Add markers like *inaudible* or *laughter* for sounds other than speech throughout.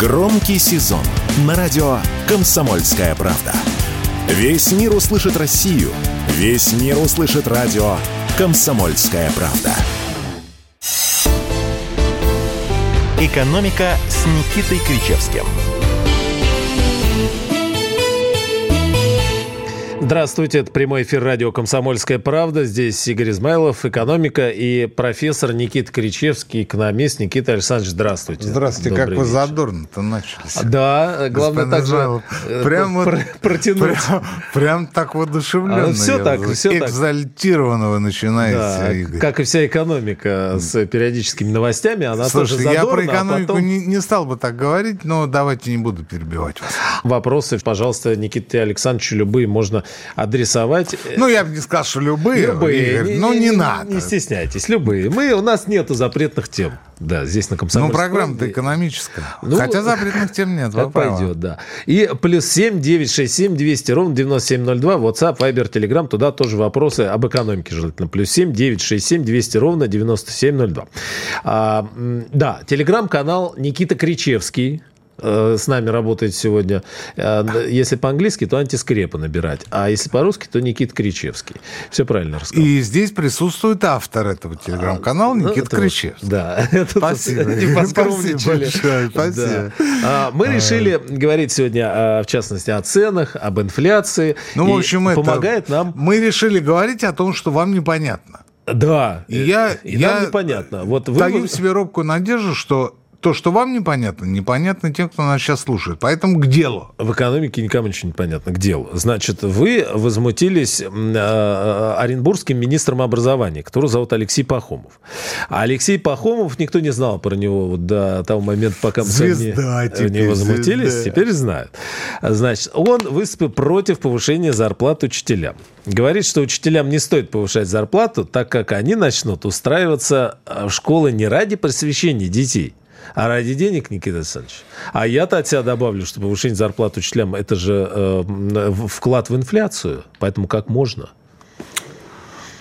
Громкий сезон на радио «Комсомольская правда». Весь мир услышит Россию. Весь мир услышит радио «Комсомольская правда». «Экономика» с Никитой Кричевским – Здравствуйте, это прямой эфир радио «Комсомольская правда». Здесь Игорь Измайлов, экономика, и профессор Никита Кричевский, экономист. Никита Александрович, здравствуйте. Здравствуйте, Добрый как вы задорно-то начались. Да, главное так же э, прям вот, протянуть. Прям, прям так воодушевленно. А, все так, все Экзальтированного так. начинается, да, Игорь. Как и вся экономика с периодическими новостями, она Слушай, тоже задорна, я про экономику а потом... не, не стал бы так говорить, но давайте не буду перебивать вас. Вопросы, пожалуйста, Никите Александровичу любые можно адресовать. Ну, я бы не сказал, что любые, любые Игорь, не, но не, не, надо. Не стесняйтесь, любые. Мы, у нас нету запретных тем. Да, здесь на комсомольском. Ну, программа-то экономическая. Ну, Хотя запретных тем нет. *laughs* Как пойдет, да. И плюс семь девять шесть семь двести ровно девяносто семь ноль два. WhatsApp, Viber, Telegram. Туда тоже вопросы об экономике желательно. Плюс семь девять шесть семь двести ровно девяносто семь ноль два. А, да, телеграм-канал Никита Кричевский. Э, с нами работает сегодня. Э, если по-английски, то антискрепа набирать. А если по-русски, то Никит Кричевский. Все правильно рассказал. И здесь присутствует автор этого телеграм-канала а, Никит ну, Кричевский. Да. *laughs* Спасибо. Не Спасибо большое. Спасибо. А, мы решили говорить сегодня, в частности, о ценах, об инфляции. Ну, в общем, это... Помогает нам... Мы решили говорить о том, что вам непонятно. Да, и я, и я нам непонятно. Вот вы... даю себе робкую надежду, что то, что вам непонятно, непонятно тем, кто нас сейчас слушает. Поэтому к делу. В экономике никому ничего не понятно. К делу. Значит, вы возмутились э, Оренбургским министром образования, которого зовут Алексей Пахомов. А Алексей Пахомов, никто не знал про него вот до того момента, пока мы звезда, не, теперь, не возмутились. Звезда. Теперь знают. Значит, он выступил против повышения зарплат учителям. Говорит, что учителям не стоит повышать зарплату, так как они начнут устраиваться в школы не ради просвещения детей, а ради денег, Никита Александрович? А я-то от себя добавлю, что повышение зарплат учителям – это же э, вклад в инфляцию. Поэтому как можно?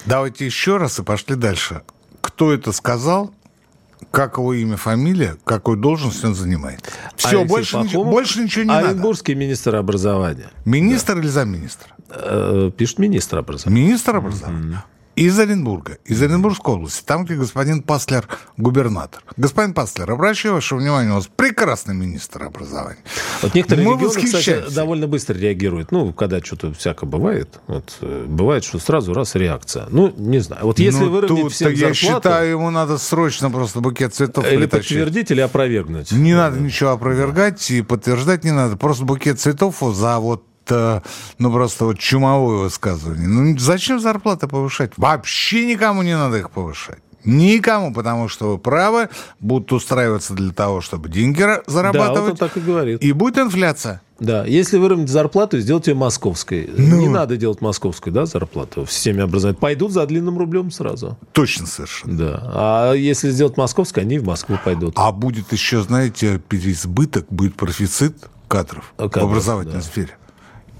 Давайте еще раз и пошли дальше. Кто это сказал? Как его имя, фамилия, какую должность он занимает. Все, больше, Пахомов, ничего, больше ничего не Оренбургский надо. министр образования. Министр да. или замминистра? Э, пишет министр образования. Министр образования. Mm-hmm из Оренбурга, из Оренбургской области, там, где господин Паслер губернатор. Господин Паслер, обращаю ваше внимание, у вас прекрасный министр образования. Вот некоторые Мы регионы, кстати, довольно быстро реагируют. Ну, когда что-то всяко бывает, вот, э, бывает, что сразу раз реакция. Ну, не знаю. Вот если ну, выровнять всем я считаю, ему надо срочно просто букет цветов Или притащить. подтвердить, или опровергнуть. Не да. надо ничего опровергать и подтверждать не надо. Просто букет цветов за вот это, ну, просто вот чумовое высказывание. Ну, зачем зарплаты повышать? Вообще никому не надо их повышать. Никому, потому что вы правы, будут устраиваться для того, чтобы деньги зарабатывать. Да, вот он так и говорит. И будет инфляция. Да, если выровнять зарплату, сделайте ее московской. Ну, не надо делать московскую, да, зарплату в системе образования. Пойдут за длинным рублем сразу. Точно совершенно. Да. А если сделать московской, они в Москву пойдут. А будет еще, знаете, переизбыток, будет профицит кадров, кадров в образовательной да. сфере.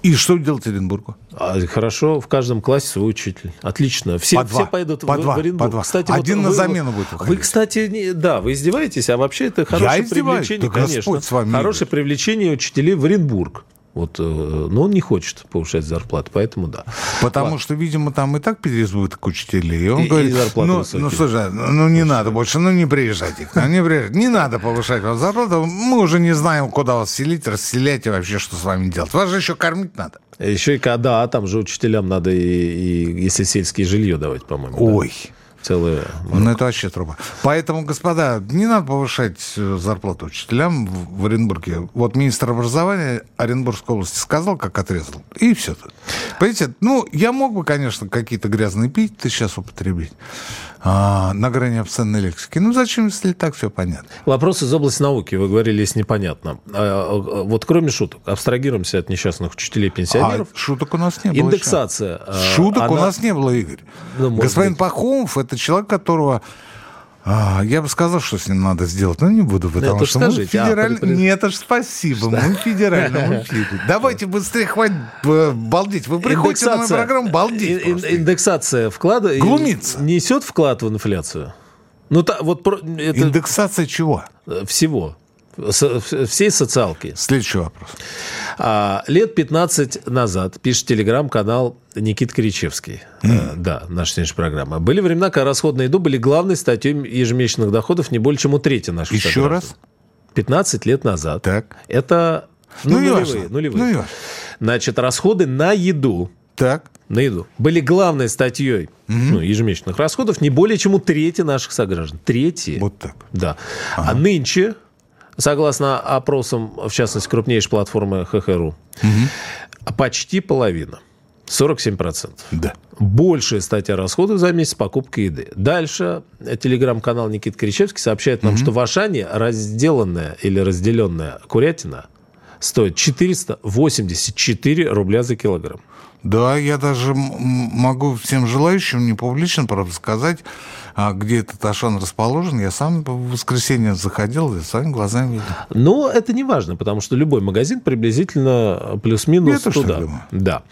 И что делать Оренбургу? А, хорошо, в каждом классе свой учитель. Отлично. Все, по два, все пойдут по в, два, в Оренбург. По два. Кстати, Один вот на вы, замену будет выходить. Вы, кстати, не, да, вы издеваетесь, а вообще это хорошее привлечение, да конечно. С вами хорошее привлечение учителей в Оренбург. Вот, э, но он не хочет повышать зарплату, поэтому да. Потому Ладно. что, видимо, там и так переизбыток учителей. И он и, говорит, и ну, ну, слушай, ну не надо больше, ну не приезжайте к нам, не приезжайте. Не надо повышать вам зарплату, мы уже не знаем, куда вас селить, расселяйте вообще, что с вами делать. Вас же еще кормить надо. Еще и когда, а там же учителям надо, и, и если сельское жилье давать, по-моему. Ой. Да? Целая... Ну, это вообще труба. Поэтому, господа, не надо повышать э, зарплату учителям в Оренбурге. Вот министр образования Оренбургской области сказал, как отрезал, и все. Понимаете, ну, я мог бы, конечно, какие-то грязные пить сейчас употребить а, на грани обсценной лексики. Ну, зачем, если так все понятно? Вопрос из области науки. Вы говорили, если непонятно. А, а, вот кроме шуток, абстрагируемся от несчастных учителей-пенсионеров. А шуток у нас не было. Индексация. Еще. Шуток она... у нас не было, Игорь. Ну, Господин быть. Пахомов – это человек, которого а, я бы сказал, что с ним надо сделать, но не буду, потому Нет, что мы федеральный... А, при... Нет, аж спасибо, что? мы в федеральном эфире. *laughs* Давайте быстрее, хватит балдеть. Вы приходите на мою программу, балдеть Индексация вклада... Глумиться. Несет вклад в инфляцию? Ну, та, вот это... Индексация чего? Всего Со- всей социалки. Следующий вопрос. А, лет 15 назад, пишет телеграм-канал Никит Кричевский. Э, Да, наша сегодняшняя программа. Были времена, когда расход на еду были главной статьей ежемесячных доходов не более чем у трети наших Еще раз. 15 лет назад. Так. Это Ну, ну, нулевые, нулевые. Ну. Значит, расходы на еду Так. на еду были главной статьей ну, ежемесячных расходов не более чем у трети наших сограждан. Трети. Вот так. Да. А нынче, согласно опросам, в частности, крупнейшей платформы ХХРУ, почти половина. 47%. Да. Большая статья расходов за месяц покупка еды. Дальше телеграм-канал Никита Кричевский сообщает нам, что в Ашане разделанная или разделенная курятина стоит 484 рубля за килограмм. Да, я даже могу всем желающим, не публично, правда, сказать, а, где этот Ашан расположен. Я сам в воскресенье заходил, и своими глазами видел. Но это не важно, потому что любой магазин приблизительно плюс-минус Я тоже туда. думаю. Да.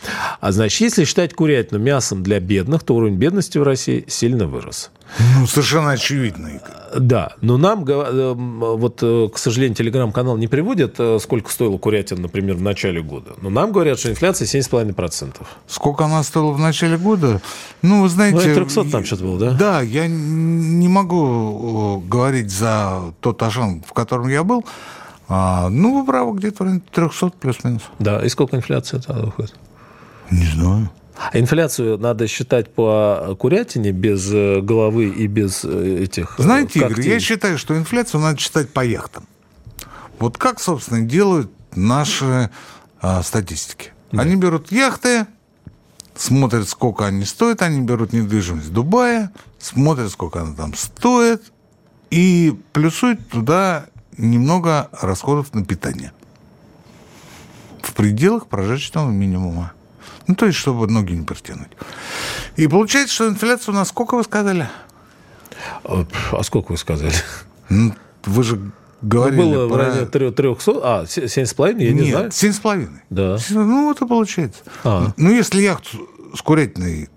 А значит, если считать курятину мясом для бедных, то уровень бедности в России сильно вырос. Ну, совершенно очевидно. Да, но нам, э, вот, э, к сожалению, телеграм-канал не приводит, э, сколько стоила курятина, например, в начале года. Но нам говорят, что инфляция 7,5%. Сколько она стоила в начале года? Ну, вы знаете... Ну, это 300 там что-то было, да? Да, я не могу говорить за тот Ашан, в котором я был. А, ну, вы правы, где-то в районе 300 плюс-минус. Да, и сколько инфляция тогда выходит? Не знаю. А инфляцию надо считать по курятине без э, головы и без э, этих э, Знаете, Игорь, когтей? я считаю, что инфляцию надо читать по яхтам. Вот как, собственно, делают наши а, статистики. Они берут яхты, смотрят, сколько они стоят, они берут недвижимость Дубая, смотрят, сколько она там стоит, и плюсуют туда немного расходов на питание. В пределах прожиточного минимума. Ну, то есть, чтобы ноги не протянуть. И получается, что инфляция у нас сколько вы сказали? А, А сколько вы сказали? Ну, вы же говорили Было в про... районе 300, а, 7,5, я не Нет, знаю. семь с половиной. Да. Ну, вот и получается. А. Ну, если яхту с курятиной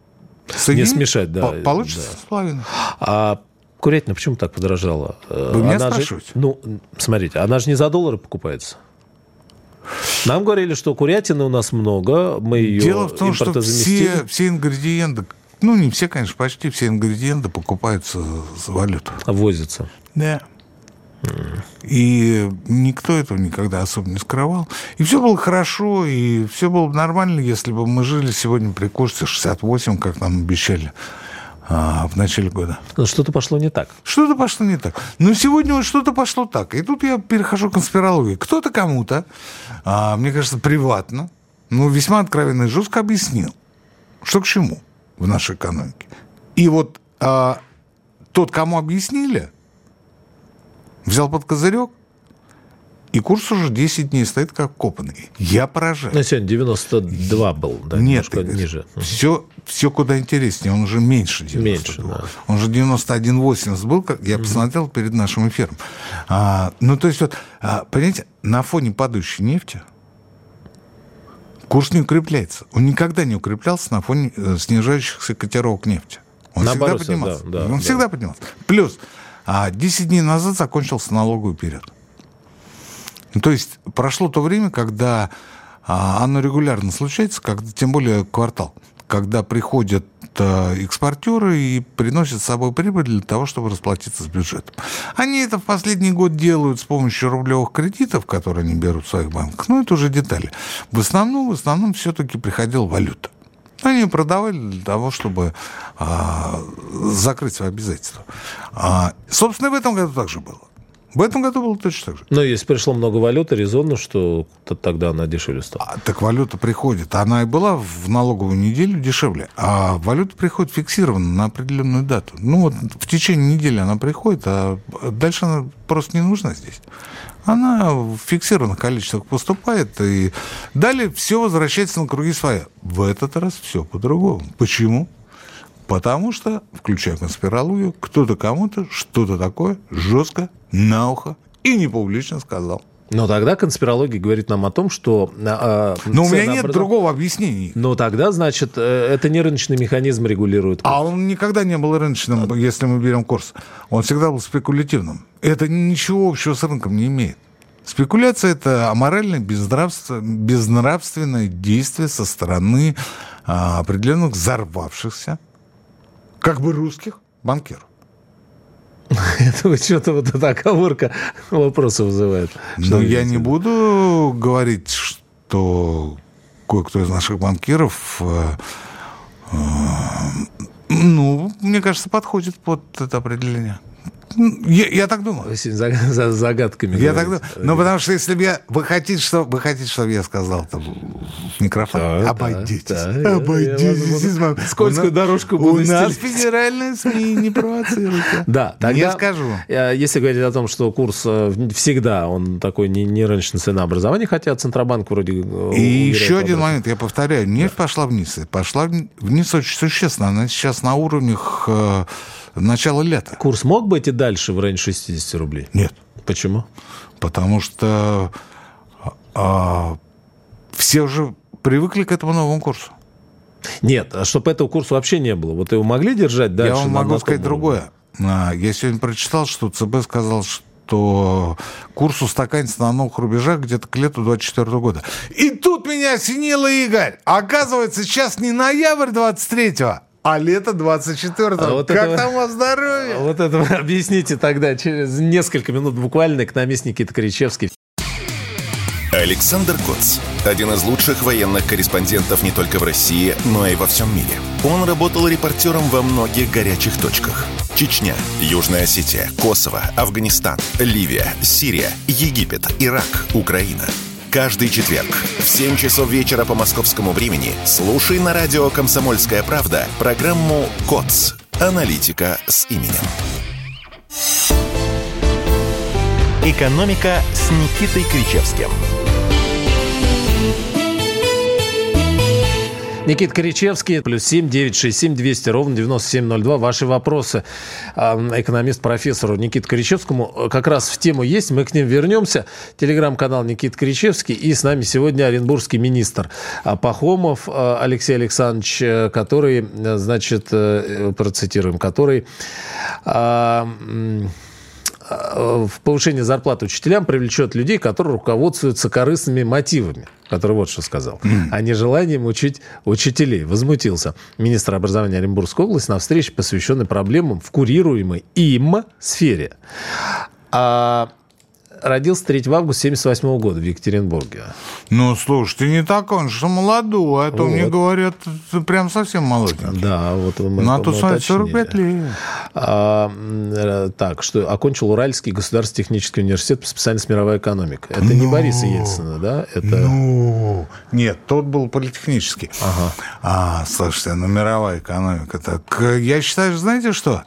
соединить, смешать, да, по- Получится да. семь с половиной. А курятина почему так подорожала? Э, Вы меня она же- спрашиваете? ну, смотрите, она же не за доллары покупается. Нам говорили, что курятины у нас много, мы ее Дело в том, что все, все ингредиенты, ну, не все, конечно, почти все ингредиенты покупаются за валюту. возятся. Да. И никто этого никогда особо не скрывал. И все было хорошо, и все было бы нормально, если бы мы жили сегодня при курсе 68, как нам обещали а, в начале года. Но что-то пошло не так. Что-то пошло не так. Но сегодня вот что-то пошло так. И тут я перехожу к конспирологии. Кто-то кому-то, а, мне кажется, приватно, ну, весьма откровенно и жестко объяснил, что к чему в нашей экономике. И вот а, тот, кому объяснили, взял под козырек, и курс уже 10 дней стоит как копанный. Я поражаюсь. Ну, сегодня 92 был, да, Нет, Игорь, ниже. Все, все куда интереснее. Он уже меньше 92. Меньше, да. Он же 91,80 был, как я посмотрел перед нашим эфиром. А, ну, то есть, вот, а, понимаете, на фоне падающей нефти курс не укрепляется. Он никогда не укреплялся на фоне э, снижающихся котировок нефти. Он Наоборот, всегда поднимался. да, да, Он да. всегда поднимался. Плюс, а 10 дней назад закончился налоговый период. Ну, То есть прошло то время, когда а, оно регулярно случается, когда, тем более квартал, когда приходят а, экспортеры и приносят с собой прибыль для того, чтобы расплатиться с бюджетом. Они это в последний год делают с помощью рублевых кредитов, которые они берут в своих банках. Но это уже детали. В основном, в основном все-таки приходила валюта. Они продавали для того, чтобы а, закрыть свои обязательства. А, собственно, в этом году также было. В этом году было точно так же. Но если пришло много валюты, резонно, что тогда она дешевле стала. А, так валюта приходит. Она и была в налоговую неделю дешевле. А валюта приходит фиксированно на определенную дату. Ну вот в течение недели она приходит, а дальше она просто не нужна здесь. Она в фиксированных количествах поступает, и далее все возвращается на круги своя. В этот раз все по-другому. Почему? Потому что, включая конспирологию, кто-то кому-то что-то такое жестко на ухо и не публично сказал. Но тогда конспирология говорит нам о том, что... а, а, Но у меня ценообразов- нет другого объяснения. Но тогда, значит, э, это не рыночный механизм регулирует. А он никогда не был рыночным, если мы берем курс. Он всегда был спекулятивным. Это ничего общего с рынком не имеет. Спекуляция – это аморальное, безнравственное, безнравственное действие со стороны а, определенных взорвавшихся, как бы русских, банкиров. *laughs* Это что-то вот эта оговорка вопросы вызывает. Но я не буду говорить, что кое-кто из наших банкиров, э, э, ну, мне кажется, подходит под это определение. Я, я так думаю. За, за загадками. Я так думаю. Ну, потому что если бы я... Вы хотите, что, вы хотите, чтобы я сказал там в микрофон? Да, обойдитесь. Да, обойдитесь. Я, я, скользкую дорожку буду У нас федеральные СМИ, не провоцируйте. *laughs* Да, тогда... Не скажу. Если говорить о том, что курс э, всегда, он такой не, не рыночный ценообразование, хотя Центробанк вроде... Э, И еще один момент, я повторяю, нефть пошла вниз. Пошла вниз очень существенно. Она сейчас на уровнях э, начала лета. Курс мог быть и дальше в районе 60 рублей? Нет. Почему? Потому что а, все уже привыкли к этому новому курсу. Нет, а чтобы этого курса вообще не было. Вот его могли держать дальше? Я вам могу сказать другое. А, я сегодня прочитал, что ЦБ сказал, что курс устаканится на новых рубежах где-то к лету 24 года. И тут меня осенило, Игорь. Оказывается, сейчас не ноябрь 23-го, а лето 24-го. А вот как это, там вас здоровье? Вот это вы объясните тогда через несколько минут буквально экономист Никита Кричевский. Александр Коц. Один из лучших военных корреспондентов не только в России, но и во всем мире. Он работал репортером во многих горячих точках. Чечня, Южная Осетия, Косово, Афганистан, Ливия, Сирия, Египет, Ирак, Украина – Каждый четверг в 7 часов вечера по московскому времени слушай на радио «Комсомольская правда» программу «КОЦ. Аналитика с именем». «Экономика» с Никитой Кричевским – Никит Коричевский, плюс семь девять шесть семь двести ровно девяносто семь ноль два. Ваши вопросы экономист-профессору Никиту Коричевскому как раз в тему есть. Мы к ним вернемся. Телеграм-канал Никит Коричевский. И с нами сегодня оренбургский министр а, Пахомов а, Алексей Александрович, э, который, э, значит, э, процитируем, который а, в повышение зарплат учителям привлечет людей, которые руководствуются корыстными мотивами который вот что сказал, mm. а не желанием учить учителей. Возмутился министр образования Оренбургской области на встрече, посвященной проблемам в курируемой им сфере. А родился 3 августа 78 года в Екатеринбурге. Ну, слушайте, не так он же молодой, а то вот. мне говорят, прям совсем молоденький. Да, вот мы На то 45 лет. А, так, что окончил Уральский государственный технический университет по специальности мировая экономика. Это ну, не Бориса Ельцина, да? Это... Ну, нет, тот был политехнический. Ага. А, слушайте, ну мировая экономика. Так, я считаю, знаете что,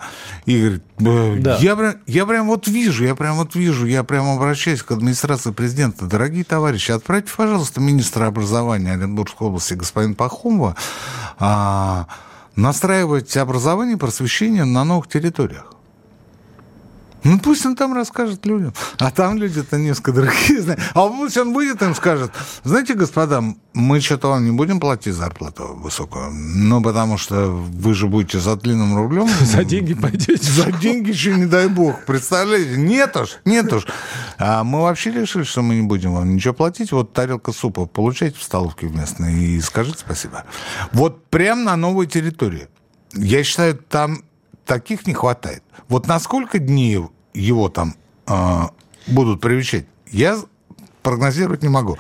Игорь, э, да. я, прям, я прям вот вижу, я прям вот вижу, я прям обращаюсь к администрации президента. Дорогие товарищи, отправьте, пожалуйста, министра образования Оренбургской области господин Пахомова а, настраивать образование и просвещение на новых территориях. Ну, пусть он там расскажет людям. А там люди-то несколько другие А пусть он выйдет и им скажет, знаете, господа, мы что-то вам не будем платить зарплату высокую, ну, потому что вы же будете за длинным рублем. *laughs* За деньги пойдете. За деньги еще не дай бог. Представляете? Нет уж, нет уж. А мы вообще решили, что мы не будем вам ничего платить. Вот тарелка супа получайте в столовке местной и скажите спасибо. Вот прям на новой территории. Я считаю, там таких не хватает. Вот на сколько дней его там э, будут привечать, я прогнозировать не могу.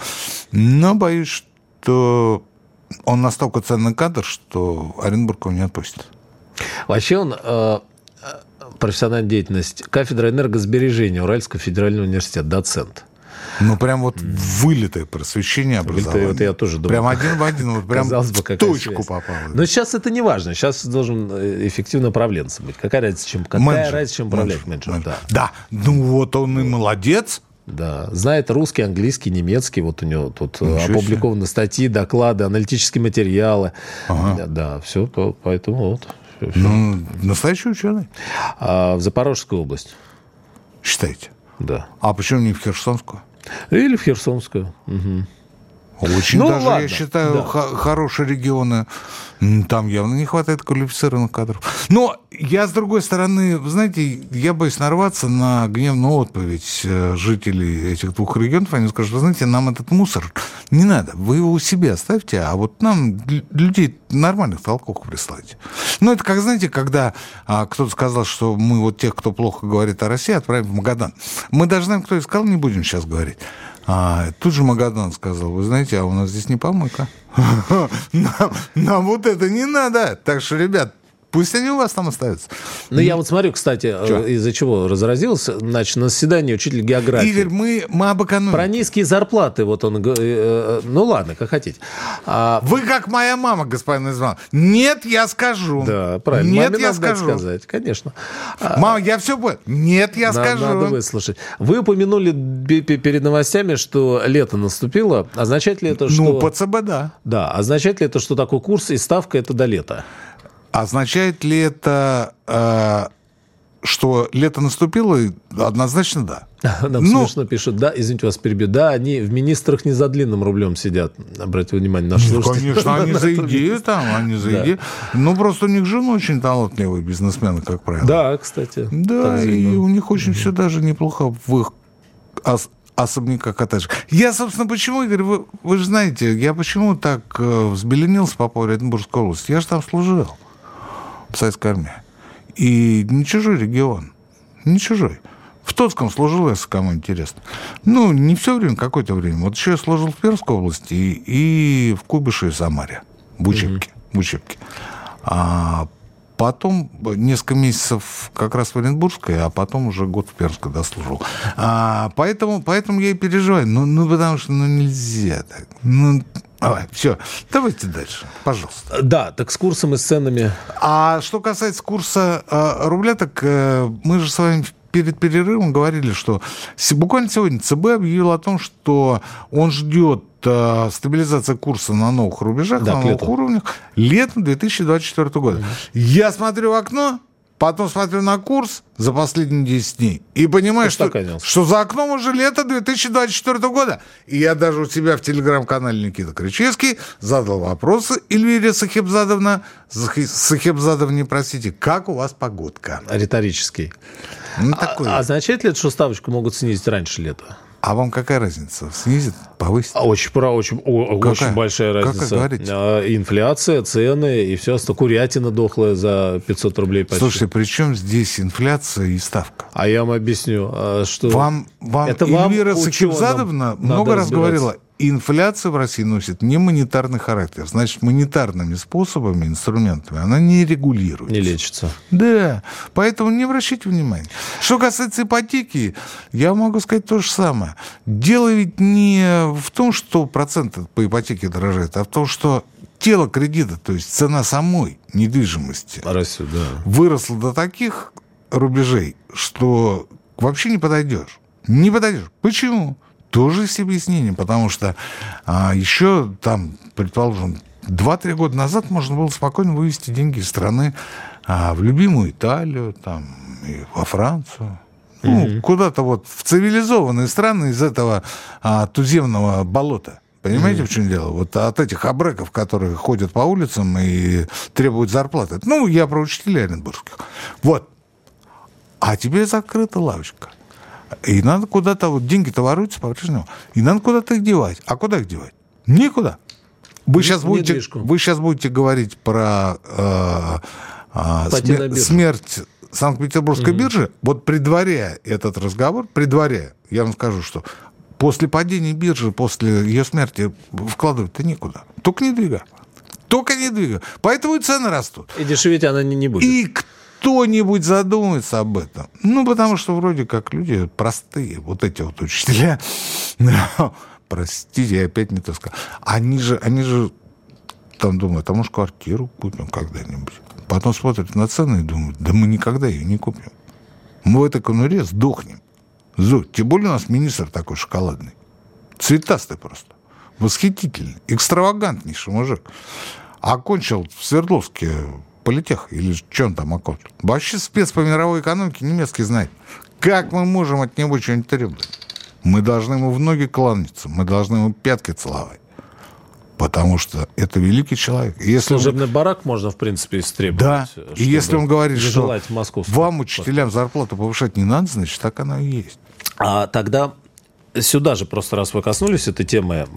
Но боюсь, что он настолько ценный кадр, что Оренбург его не отпустит. Вообще он э, профессиональная деятельность, кафедра энергосбережения Уральского федерального университета, доцент. Ну, прям вот вылитое просвещение образования. Это я тоже думаю. Прям один в один, вот прям Казалось бы, в точку связь. попало. Но сейчас это не важно. Сейчас должен э, эффективно управленца быть. Какая разница, чем, какая менеджер. разница, чем управлять менеджером? Да. да. Ну, вот он и молодец. Да, знает русский, английский, немецкий. Вот у него тут э, Ничего опубликованы себе. статьи, доклады, аналитические материалы. Ага. Да, все, поэтому вот. Все, все. Ну, настоящий ученый. А в Запорожскую область. Считаете? Да. А почему не в Херсонскую? Или в Херсонскую. Угу. Очень Ну, даже, ладно, я считаю, да. хо- хорошие регионы. Там явно не хватает квалифицированных кадров. Но я, с другой стороны, знаете, я боюсь нарваться на гневную отповедь э, жителей этих двух регионов. Они скажут, вы знаете, нам этот мусор не надо. Вы его у себя оставьте, а вот нам людей нормальных толковых прислать. Ну, это как, знаете, когда а, кто-то сказал, что мы вот тех, кто плохо говорит о России, отправим в Магадан. Мы даже знаем, кто это сказал, не будем сейчас говорить. А, тут же Магадан сказал, вы знаете, а у нас здесь не помойка. *laughs* Нам, нам вот это не надо. Так что, ребят, пусть они у вас там остаются. Ну, я вот смотрю, кстати, э, из-за чего разразился. Значит, на заседании учитель географии. Игорь, мы, мы об экономике. Про низкие зарплаты, вот он... э, э, Ну, ладно, как хотите. А, Вы как моя мама, господин Изван. Нет, я скажу. да, правильно. Нет, Маме я скажу. сказать, конечно. А, Мама, я все понял. Нет, я на- скажу. Надо выслушать. Вы упомянули перед новостями, что лето наступило. Означает ли это, что... Ну, по ЦБ, да. Да, означает ли это, что такой курс и ставка это до лета? Означает ли это, э, что лето наступило? Однозначно да. *laughs* Нам Ну- смешно пишут, да, извините, вас перебью, да, они в министрах не за длинным рублем сидят, обратите внимание, наши Ну, слушатели. конечно, *laughs* они за идею там, они за идею. Ну, просто у них жены очень талантливые бизнесмены, как правило. Да, кстати. Да, и у них очень все даже неплохо в их ос- особняках коттеджах. Я, собственно, почему, Игорь, вы, вы же знаете, я почему так э, взбеленился по поводу Оренбургской области? Я же там служил в советской армии. И не чужой регион, не чужой. В Тотском служил, если кому интересно. Ну, не все время, какое-то время. Вот еще я служил в Пермской области и, и в Кубише и Самаре. В Учебке. В Учебке. А потом несколько месяцев как раз в Оренбургской, а потом уже год в Пермской дослужил. А, поэтому, поэтому я и переживаю. Ну, ну, потому что ну, нельзя так. Ну, давай, все. Давайте дальше, пожалуйста. Да, так с курсом и с ценами. А что касается курса э, рубля, так э, мы же с вами перед перерывом говорили, что буквально сегодня ЦБ объявил о том, что он ждет э, стабилизации курса на новых рубежах, Да, на новых лету. уровнях летом 2024 года. Я смотрю в окно, потом смотрю на курс за последние 10 дней и понимаю, что, что за окном уже лето 2024 года. И я даже у себя в телеграм-канале Никита Кричевский задал вопросы Эльвире Сахибзадовна, Сахибзадовне, простите, как у вас погодка? Риторический. Ну, такой. А означает ли это, что ставочку могут снизить раньше лета? А вам какая разница? Снизит, повысит? А Очень, про, очень, о- очень большая разница. говорите? А, Инфляция, цены и все остальное. Курятина дохлая за 500 рублей почти. Слушайте, при чем здесь инфляция и ставка? А я вам объясню, а, что... Вам, вам Это Эльвира надо много раз разбираться. говорила, инфляция в России носит не монетарный характер. Значит, монетарными способами, инструментами она не регулируется. Не лечится. Да, поэтому не обращайте внимания. Что касается ипотеки, я могу сказать то же самое. Дело ведь не в том, что проценты по ипотеке дорожают, а в том, что тело кредита, то есть цена самой недвижимости, Растет, да. выросла до таких рубежей, что вообще не подойдешь. Не подойдешь. Почему? Тоже с объяснением, потому что а, еще там, предположим, 2-3 года назад можно было спокойно вывести деньги из страны а, в любимую Италию, там, и во Францию. Ну, куда-то вот в цивилизованные страны из этого а, туземного болота. Понимаете, в чем дело? Вот от этих абреков, которые ходят по улицам и требуют зарплаты. Ну, я про учителей оренбургских. Вот. А теперь закрыта лавочка. И надо куда-то, вот деньги-то воруются по-прежнему, и надо куда-то их девать. А куда их девать? Никуда. Вы сейчас, будете, недвижку. вы сейчас будете говорить про э, э, смер- смерть Санкт-Петербургской биржи. Вот предваряя этот разговор, предваряя, я вам скажу, что после падения биржи, после ее смерти вкладывать-то некуда. Только не двига. Только не двига. Поэтому и цены растут. И дешеветь она не, не будет. И кто-нибудь задумается об этом. Ну, потому что вроде как люди простые, вот эти вот учителя. *laughs* Простите, я опять не то сказал. Они же, они же там думают, а может квартиру купим когда-нибудь. Потом смотрят на цены и думают, да мы никогда ее не купим. Мы в этой конуре сдохнем. Зу. Тем более у нас министр такой шоколадный. Цветастый просто. Восхитительный. Экстравагантнейший мужик. Окончил в Свердловске политех, или что он там окончил. Вообще спец по мировой экономике немецкий знает. Как мы можем от него что-нибудь требовать? Мы должны ему в ноги кланяться, мы должны ему пятки целовать. Потому что это великий человек. Если Служебный он... барак можно, в принципе, истребовать. Да, и если он говорит, что вам, учителям, зарплату повышать не надо, значит, так оно и есть. А тогда сюда же просто раз вы коснулись этой темы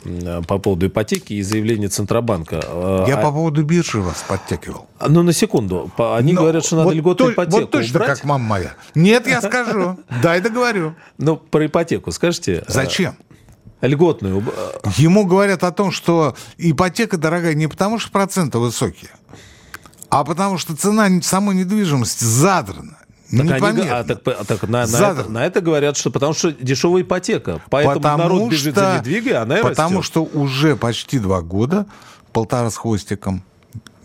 по поводу ипотеки и заявления Центробанка. Я а... по поводу биржи вас подтягивал. Ну, на секунду. Они Но говорят, что надо вот льготную то, ипотеку Вот точно убрать. как мама моя. Нет, я скажу. *laughs* Дай договорю. Ну, про ипотеку скажите. Зачем? Льготную. Ему говорят о том, что ипотека дорогая не потому, что проценты высокие, а потому что цена самой недвижимости задрана. Так, они, а, так, а, так на, на, это, на это говорят, что потому что дешевая ипотека. Поэтому потому народ бежит что, за недвигой, а она Потому растет. что уже почти два года, полтора с хвостиком,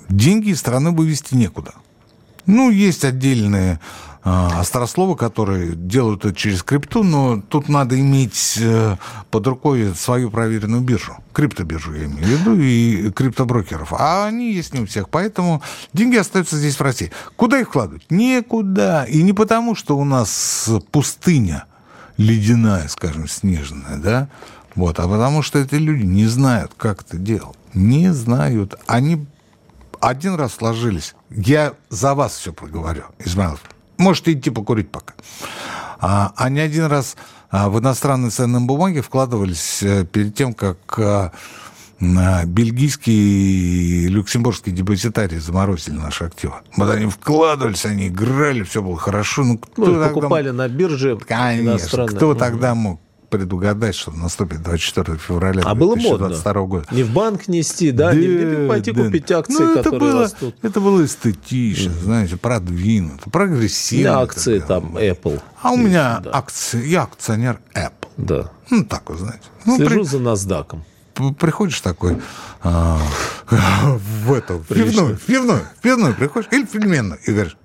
деньги из страны вывести некуда. Ну, есть отдельные а, острословы, которые делают это через крипту, но тут надо иметь э, под рукой свою проверенную биржу. Криптобиржу я имею в виду, и криптоброкеров. А они есть не у всех, поэтому деньги остаются здесь в России. Куда их вкладывать? Никуда. И не потому, что у нас пустыня ледяная, скажем, снежная, да, вот, а потому что эти люди не знают, как это делать. Не знают. Они один раз сложились. Я за вас все проговорю, Измайлов. Можете идти покурить пока. А, они один раз а, в иностранные ценные бумаги вкладывались э, перед тем, как а, бельгийские и люксембургские депозитарии заморозили наши активы. Вот они вкладывались, они играли, все было хорошо. Ну, кто ну, тогда... покупали на бирже Конечно. Кто тогда мог предугадать, что наступит 24 февраля а 2022 было года. Не в банк нести, да, да не, не пойти да. купить акции, ну, это которые было, растут. Это было эстетично, mm. знаете, продвинуто, прогрессивно. акции там Apple. А у меня да. акции, я акционер Apple. Да. Ну, так вы знаете. Ну, Слежу при... за NASDAQ. Приходишь такой а, *laughs* в эту в пивную, в пивную, в пивную приходишь, или в пельменную, и говоришь,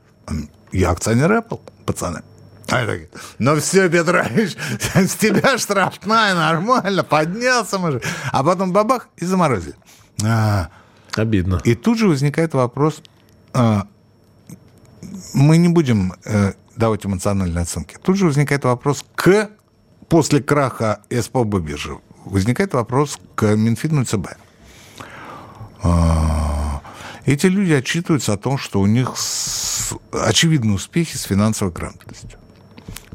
я акционер Apple, пацаны. А я так, ну все, Петрович, с тебя штрафная, нормально, поднялся мужик. А потом бабах и заморозили. А, Обидно. И тут же возникает вопрос, а, мы не будем э, давать эмоциональные оценки. Тут же возникает вопрос к, после краха СПБ биржи, возникает вопрос к Минфину и ЦБ. А, эти люди отчитываются о том, что у них очевидные успехи с финансовой грамотностью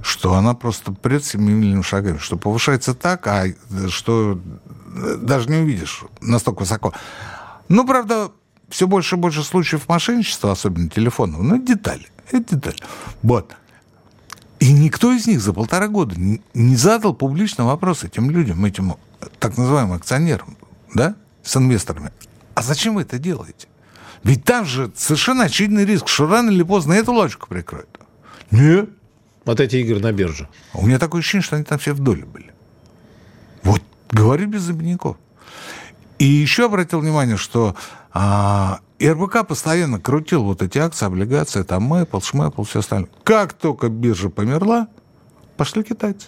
что она просто прет семимильными шагами, что повышается так, а что даже не увидишь настолько высоко. Ну, правда, все больше и больше случаев мошенничества, особенно телефонного, ну, детали, это детали. Вот. И никто из них за полтора года не задал публично вопрос этим людям, этим так называемым акционерам, да, с инвесторами. А зачем вы это делаете? Ведь там же совершенно очевидный риск, что рано или поздно эту лодочку прикроют. Нет. Вот эти игры на бирже. У меня такое ощущение, что они там все в доле были. Вот, говорю без обиняков. И еще обратил внимание, что а, РБК постоянно крутил вот эти акции, облигации, там Apple, Шмэпл, все остальное. Как только биржа померла, пошли китайцы.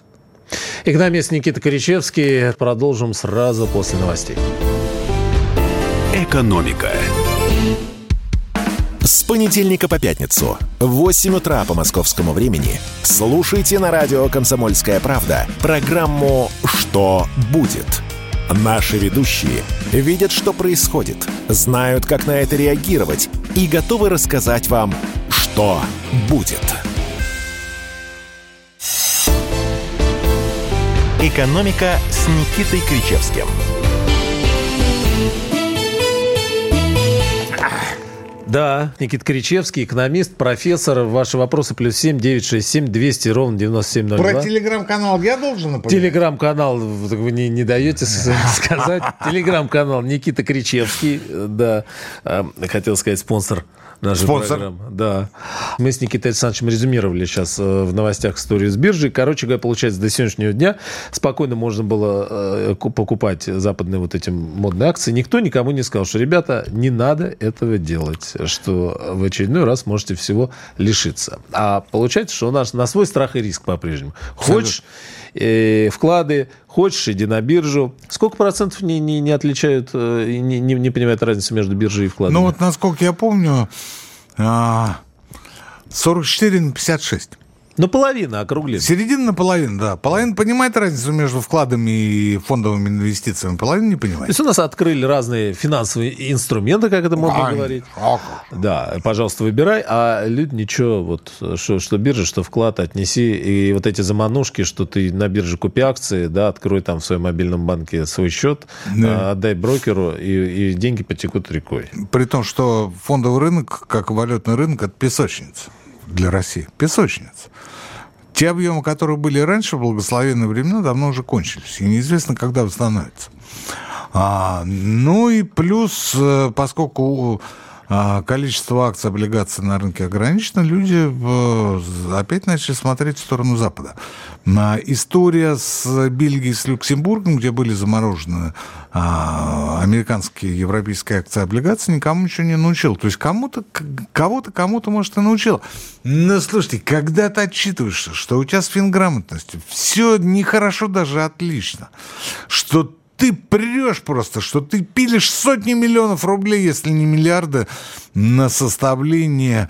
Экономист Никита Коричевский. Продолжим сразу после новостей. Экономика. С понедельника по пятницу в 8 утра по московскому времени слушайте на радио «Комсомольская правда» программу «Что будет?». Наши ведущие видят, что происходит, знают, как на это реагировать и готовы рассказать вам, что будет. «Экономика» с Никитой Кричевским – Да, Никита Кричевский, экономист, профессор. Ваши вопросы плюс семь девять шесть семь двести ровно девяносто семь ноль Про телеграм-канал я должен напомнить? Телеграм-канал вы не, не даете *laughs* сказать. Телеграм-канал Никита Кричевский, да, а, хотел сказать спонсор нашей Спонсор. программы. Да. Мы с Никитой Александровичем резюмировали сейчас э, в новостях историю с биржей. Короче говоря, получается, до сегодняшнего дня спокойно можно было э, покупать западные вот эти модные акции. Никто никому не сказал, что, ребята, не надо этого делать, что в очередной раз можете всего лишиться. А получается, что у нас на свой страх и риск по-прежнему. Хочешь э, вклады, хочешь, иди на биржу. Сколько процентов не, не, не отличают, э, не, не, не понимают разницу между биржей и вкладами? Ну вот, насколько я помню, 44 а, на 56. Ну, половина округлим. Середина на половину, да. Половина понимает разницу между вкладами и фондовыми инвестициями, половина не То понимает. есть у нас открыли разные финансовые инструменты, как это можно Ай, говорить. а? Да, пожалуйста, выбирай, а люди ничего, вот что, что биржа, что вклад отнеси, и вот эти заманушки, что ты на бирже купи акции, да, открой там в своем мобильном банке свой счет, Да. а, отдай брокеру, и, и деньги потекут рекой. При том, что фондовый рынок, как валютный рынок, это песочница для России. Песочница. Те объемы, которые были раньше в благословенные времена, давно уже кончились. И неизвестно, когда восстановятся. А, ну и плюс, э, поскольку количество акций, облигаций на рынке ограничено, люди э, опять начали смотреть в сторону Запада. А, История с Бельгией, с Люксембургом, где были заморожены а, американские, европейские акции облигации, никому ничего не научил. То есть кому-то, кого-то, кому-то, может, и научил. Но слушайте, когда ты отчитываешься, что у тебя с финграмотностью все нехорошо, даже отлично, что ты прешь просто, что ты пилишь сотни миллионов рублей, если не миллиарды, на составление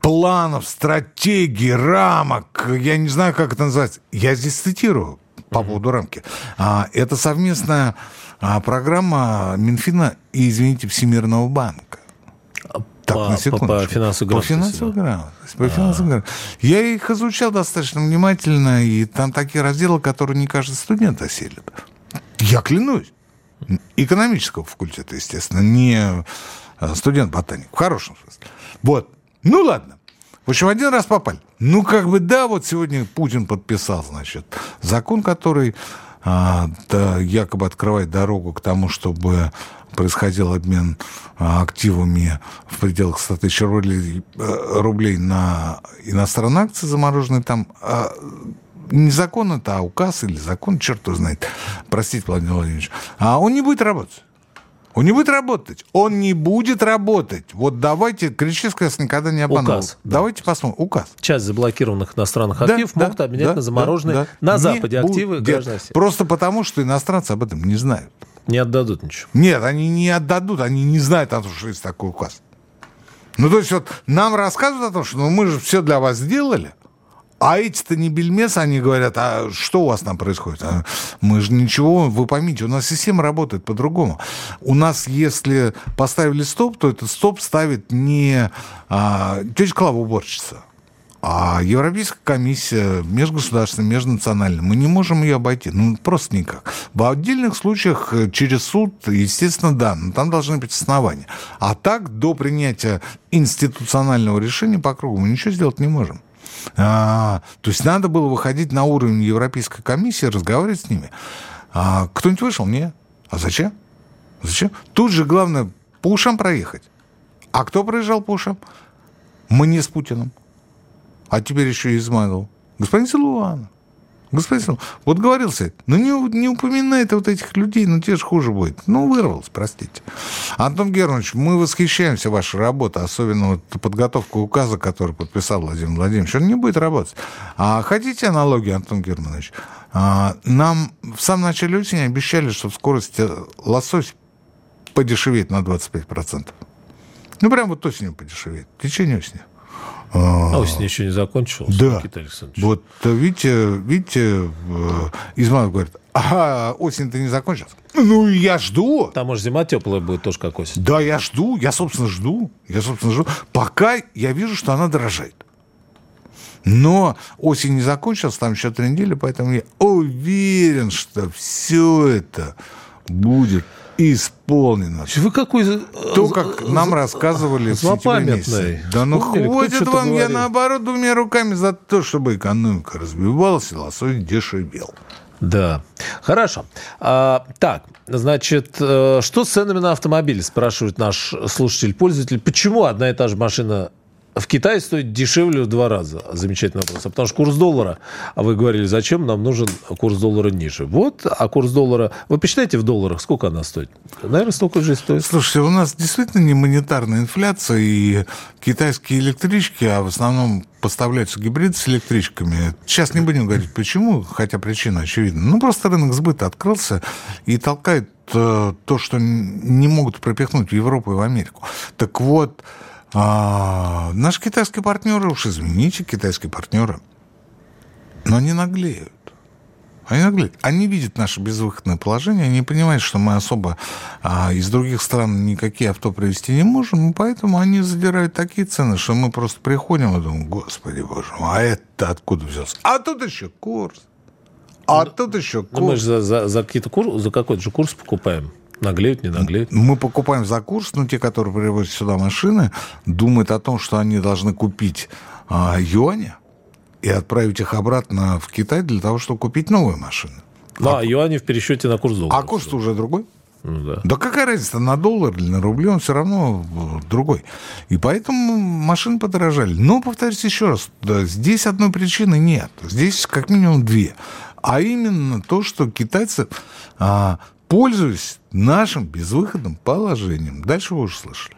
планов, стратегий, рамок. Я не знаю, как это называется. Я здесь цитирую по поводу рамки. А, это совместная а, программа Минфина и, извините, Всемирного банка. Так, По- на по- секундочку. по финансовой По финансовой да. грамотности. По финансовой грамотности. Я их изучал достаточно внимательно, и там такие разделы, которые не каждый студент осилит. Я клянусь. Экономического факультета, естественно, не э, студент-ботаник. В хорошем смысле. Вот. Ну, ладно. В общем, один раз попали. Ну, как бы, да, вот сегодня Путин подписал, значит, закон, который а, да, якобы открывает дорогу к тому, чтобы происходил обмен а, активами в пределах 100 тысяч рублей, э, рублей на иностранные акции замороженные там. А, не закон это, а указ или закон, черт его знает. Простите, Владимир Владимирович. А он не будет работать. Он не будет работать. Он не будет работать. Вот давайте, Кричевский нас никогда не обманул. Указ, да. Давайте посмотрим. Указ. Часть заблокированных иностранных Да, активов да, могут обменять да, на замороженные да, да. на Не Западе активы граждан России. Просто потому, что иностранцы об этом не знают. Не отдадут ничего. Нет, они не отдадут, они не знают о том, что есть такой указ. Ну, то есть вот нам рассказывают о том, что ну, мы же все для вас сделали, а эти-то не бельмес, они говорят, а что у вас там происходит? А мы же ничего, вы поймите, у нас система работает по-другому. У нас, если поставили стоп, то этот стоп ставит не а, тетя Клава уборщица, а Европейская комиссия межгосударственная, межнациональная, мы не можем ее обойти. Ну, просто никак. В отдельных случаях э, через суд, естественно, да, но там должны быть основания. А так, до принятия институционального решения по кругу мы ничего сделать не можем. А, то есть надо было выходить на уровень Европейской комиссии, разговаривать с ними. А, кто-нибудь вышел? Нет. А зачем? Зачем? Тут же главное по ушам проехать. А кто проезжал по ушам? Мне с Путиным. А теперь еще и Измайлов. Господин Силуанов. Господин. Вот говорил Сет, ну не, не упоминай ты вот этих людей, ну тебе же хуже будет. Ну, вырвался, простите. Антон Германович, мы восхищаемся вашей работой, особенно вот подготовку указа, который подписал Владимир Владимирович. Он не будет работать. А хотите аналогию, Антон Германович? А, нам в самом начале осени обещали, что в скорости лосось подешевеет на 25%. Ну, прям вот осенью подешевеет. В течение осени. А осень еще не закончилась, Да. Никита Александрович. Вот э, видите, видите, э, Измайлов говорит, а осень-то не закончилась. Ну, я жду. Там, может, зима теплая будет тоже как осень. Да, я жду, я, собственно, жду. Я, собственно, жду. Пока я вижу, что она дорожает. Но осень не закончилась, там еще три недели, поэтому я уверен, что все это будет исполнено. Вы какой... То, как нам рассказывали в сентябре месяце. Да ну Помнили, хватит вам, я говорил? наоборот двумя руками за то, чтобы экономика развивалась, и лосось дешевел. Да. Хорошо. А, так, значит, э, что с ценами на автомобили, спрашивает наш слушатель-пользователь. Почему одна и та же машина в Китае стоит дешевле в два раза? Замечательный вопрос. А потому что курс доллара, а вы говорили, зачем нам нужен курс доллара ниже? Вот, а курс доллара... Вы посчитайте в долларах, сколько она стоит? Наверное, столько же и стоит. Слушайте, у нас действительно не монетарная инфляция, и китайские электрички, а в основном поставляются гибриды с электричками. Сейчас не будем говорить почему, хотя причина очевидна. Ну, просто рынок сбыта открылся и толкает э, то, что не могут пропихнуть в Европу и в Америку. Так вот, а, наши китайские партнеры, уж извините, китайские партнеры, Но они наглеют. Они наглеют. Они видят наше безвыходное положение, они понимают, что мы особо а, из других стран никакие авто привезти не можем, и поэтому они задирают такие цены, что мы просто приходим и думаем, господи боже мой, а это откуда взялся? А тут еще курс. А ну, тут еще курс. Ну, мы же за, за, за, какие-то курс, за какой-то же курс покупаем. Наглеют, не наглеют? Мы покупаем за курс, но те, которые привозят сюда машины, думают о том, что они должны купить а, юани и отправить их обратно в Китай для того, чтобы купить новые машины. Да, а, юани в пересчете на курс доллара. А курс уже другой? Ну, да. да какая разница, на доллар или на рубль, он все равно другой. И поэтому машины подорожали. Но, повторюсь еще раз, да, здесь одной причины нет. Здесь как минимум две. А именно то, что китайцы а, пользуясь нашим безвыходным положением. Дальше вы уже слышали.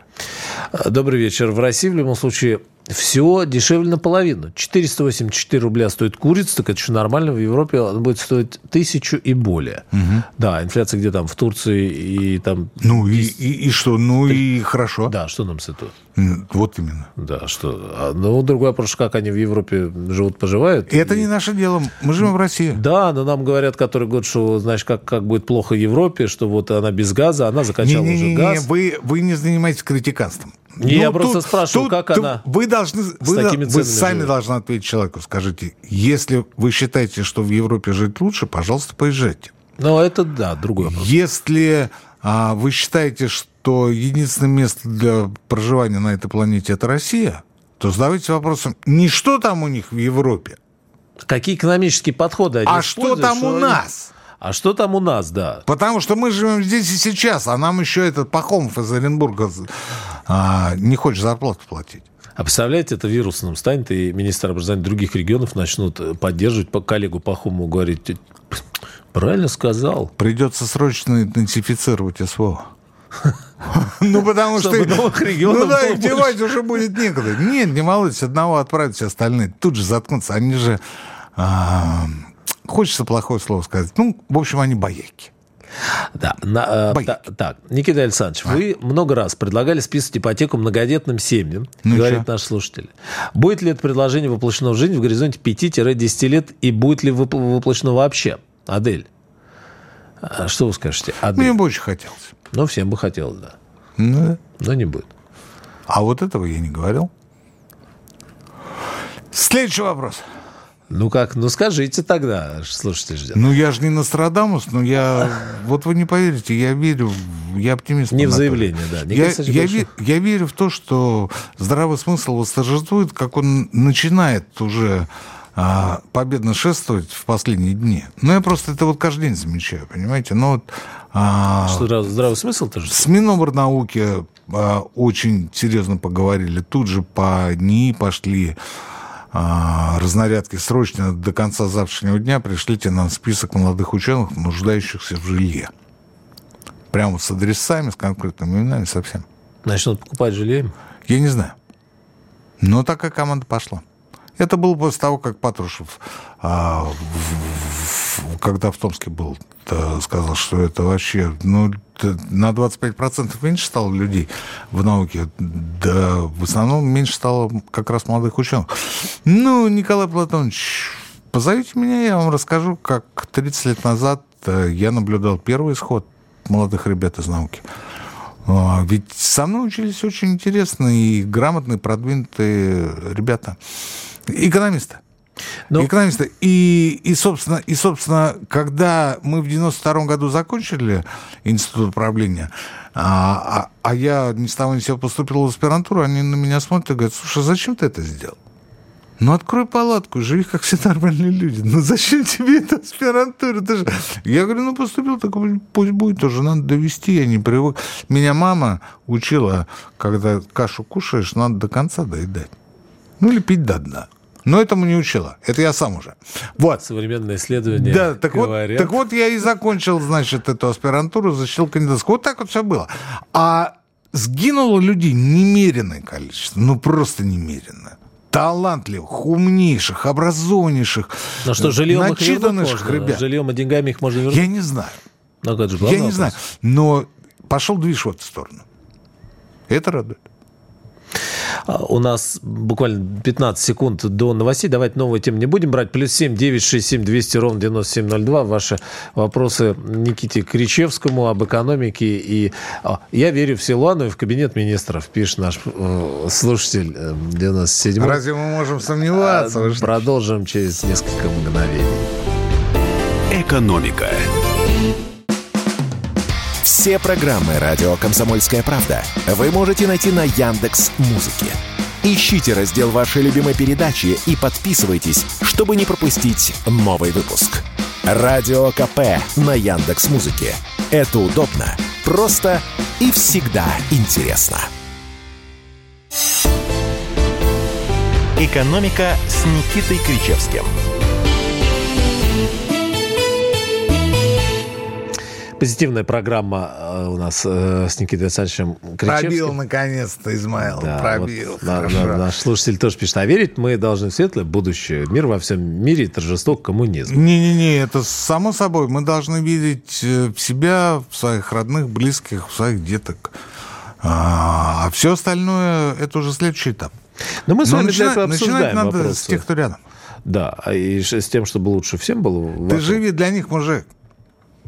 Добрый вечер. В России в любом случае все дешевле наполовину. 484 рубля стоит курица, так это еще нормально. В Европе она будет стоить тысячу и более. Угу. Да, инфляция где там, в Турции и там... Ну и, и, и что? Ну 3... и хорошо. Да, что нам с этого? Вот именно. Да, что... А, ну, другой вопрос, как они в Европе живут, поживают. Это и... не наше дело. Мы живем в России. Да, но нам говорят который год, что, знаешь, как, как будет плохо Европе, что вот она без газа, она закачала не, не, не, уже газ. Не, вы, вы не занимаетесь критиканством. Ну, я тут, просто спрашиваю, тут, как тут она Вы, должны, вы, вы сами живет. должны ответить человеку. Скажите, если вы считаете, что в Европе жить лучше, пожалуйста, поезжайте. Ну, это да, другой вопрос. Если а, вы считаете, что единственное место для проживания на этой планете – это Россия, то задавайте вопросом, не что там у них в Европе, Какие экономические подходы они А что там у нас? А что там у нас, да? Потому что мы живем здесь и сейчас, а нам еще этот Пахомов из Оренбурга а, не хочет зарплату платить. А представляете, это вирусным станет, и министр образования других регионов начнут поддерживать по коллегу Пахому, говорить, правильно сказал. Придется срочно интенсифицировать СВО. *laughs* Ну, потому что... новых регионов Ну да, их девать уже будет некуда. Нет, не молодец, одного отправить, все остальные тут же заткнутся. Они же... Хочется плохое слово сказать. Ну, в общем, они бояки. Да, на, э, та, так, Никита Александрович, а? вы много раз предлагали списывать ипотеку многодетным семьям, ну говорит что? наш слушатель. Будет ли это предложение воплощено в жизнь в горизонте 5-10 лет и будет ли воплощено вообще? Адель, а что вы скажете? Адель? Мне бы очень хотелось. Ну, всем бы хотелось, да. Ну, Но не будет. А вот этого я не говорил. Следующий вопрос. Ну как, ну скажите тогда, слушайте ждет. Ну я же не Нострадамус, но я, вот вы не поверите, я верю, я оптимист. Не в заявление, да. Я, я, ве, я верю в то, что здравый смысл восторжествует, как он начинает уже а, победно шествовать в последние дни. Ну я просто это вот каждый день замечаю, понимаете. Но вот, а, что здравый смысл тоже? С Миноборнауки а, очень серьезно поговорили. Тут же по НИИ пошли разнарядки срочно до конца завтрашнего дня пришлите нам список молодых ученых, нуждающихся в жилье. Прямо с адресами, с конкретными именами, совсем. Начнут покупать жилье? Я не знаю. Но такая команда пошла. Это было после того, как Патрушев, а, в, в, когда в Томске был, сказал, что это вообще ну, на 25% меньше стало людей в науке, да в основном меньше стало как раз молодых ученых. Ну, Николай Платонович, позовите меня, я вам расскажу, как 30 лет назад э, я наблюдал первый исход молодых ребят из науки. А, ведь со мной учились очень интересные и грамотные, продвинутые ребята. Экономисты. Но... Ну, Экономисты. И, и, собственно, и, собственно, когда мы в 92-м году закончили институт управления, а, а, а я ни с того ни с сего поступил в аспирантуру, они на меня смотрят и говорят, слушай, зачем ты это сделал? Ну, открой палатку, живи, как все нормальные люди. Ну, зачем тебе эта аспирантура? Ты же... Я говорю, ну, поступил, так пусть будет, тоже надо довести, я не привык. Меня мама учила, когда кашу кушаешь, надо до конца доедать. Ну, или пить до дна. Но этому не учила. Это я сам уже. Вот. Современные исследования Да, так вот, так вот я и закончил, значит, эту аспирантуру, защитил кандидатскую. Вот так вот все было. А сгинуло людей немеренное количество. Ну, просто немеренное талантливых, умнейших, образованнейших, Но что, жильем начитанных ребят. Жильем и деньгами их можно вернуть? Я не знаю. Но это же Я вопрос. не знаю. Но пошел движ в эту сторону. Это радует. А, у нас буквально 15 секунд до новостей. Давайте новую тему не будем брать. Плюс 7 967 200 ровно 9702. Ваши вопросы Никите Кричевскому об экономике. И а, я верю в Силуану и в кабинет министров, пишет наш э, слушатель 97 э, Разве мы можем сомневаться? А, продолжим через несколько мгновений. Экономика. Все программы радио Комсомольская правда вы можете найти на Яндекс Музыке. Ищите раздел вашей любимой передачи и подписывайтесь, чтобы не пропустить новый выпуск. Радио КП на Яндекс Музыке. Это удобно, просто и всегда интересно. Экономика с Никитой Кричевским. Позитивная программа э, у нас э, с Никитой Александровичем Кричевским. Пробил, наконец-то, Измаил, да, пробил. Вот, на, на, наш слушатель тоже пишет, а верить мы должны в светлое будущее. Мир во всем мире торжество коммунизма. Не-не-не, это само собой. Мы должны видеть э, в себя, в своих родных, близких, в своих деток. А, а все остальное, это уже следующий этап. Но мы с вами начинать, для этого обсуждаем надо вопросы. с тех, кто рядом. Да, и с тем, чтобы лучше всем было. Ты живи для них, мужик.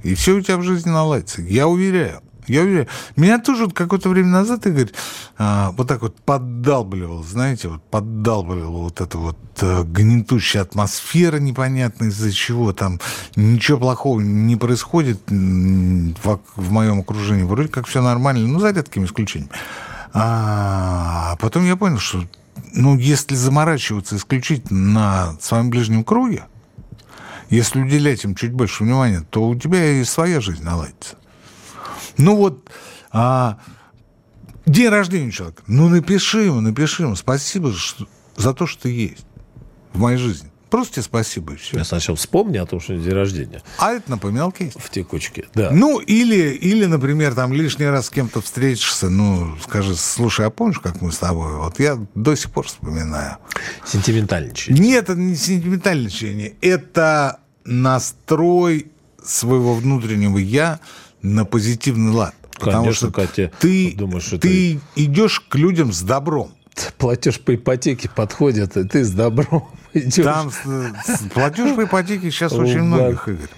И все у тебя в жизни наладится. Я уверяю. Я уверяю. Меня тоже вот какое-то время назад, Игорь, а, вот так вот поддалбливал, знаете, вот поддалбливал вот эта вот а, гнетущая атмосфера непонятная, из-за чего там ничего плохого не происходит в, в моем окружении. Вроде как все нормально, ну, за редкими исключениями. А потом я понял, что ну, если заморачиваться исключительно на своем ближнем круге, если уделять им чуть больше внимания, то у тебя и своя жизнь наладится. Ну вот, а, день рождения человека. Ну напиши ему, напиши ему. Спасибо за то, что есть в моей жизни. Просто тебе спасибо, и все. Я сначала вспомни о том, что день рождения. А это напоминалки есть. В текучке, да. Ну, или, или, например, там лишний раз с кем-то встретишься, ну, скажи, слушай, а помнишь, как мы с тобой? Вот я до сих пор вспоминаю. Сентиментальничание. Нет, это не сентиментальничание. Это настрой своего внутреннего «я» на позитивный лад. Потому Конечно, что Катя, ты, думаешь, ты это... идешь к людям с добром. Платеж по ипотеке подходит, и ты с добром *laughs* идешь. Там платеж по ипотеке сейчас очень многих, Игорь.